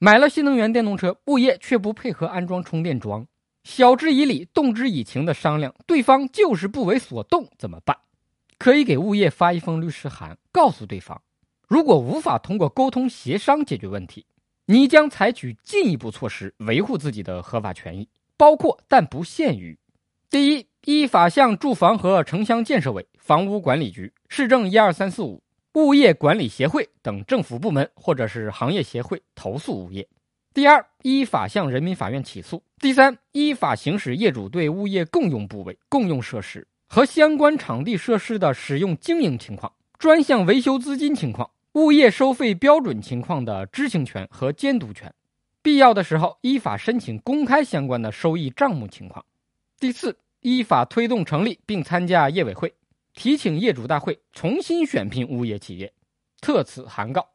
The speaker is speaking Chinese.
买了新能源电动车，物业却不配合安装充电桩，晓之以理，动之以情的商量，对方就是不为所动，怎么办？可以给物业发一封律师函，告诉对方，如果无法通过沟通协商解决问题，你将采取进一步措施维护自己的合法权益，包括但不限于：第一，依法向住房和城乡建设委、房屋管理局、市政一二三四五。物业管理协会等政府部门或者是行业协会投诉物业。第二，依法向人民法院起诉。第三，依法行使业主对物业共用部位、共用设施和相关场地设施的使用经营情况、专项维修资金情况、物业收费标准情况的知情权和监督权。必要的时候，依法申请公开相关的收益账目情况。第四，依法推动成立并参加业委会。提请业主大会重新选聘物业企业，特此函告。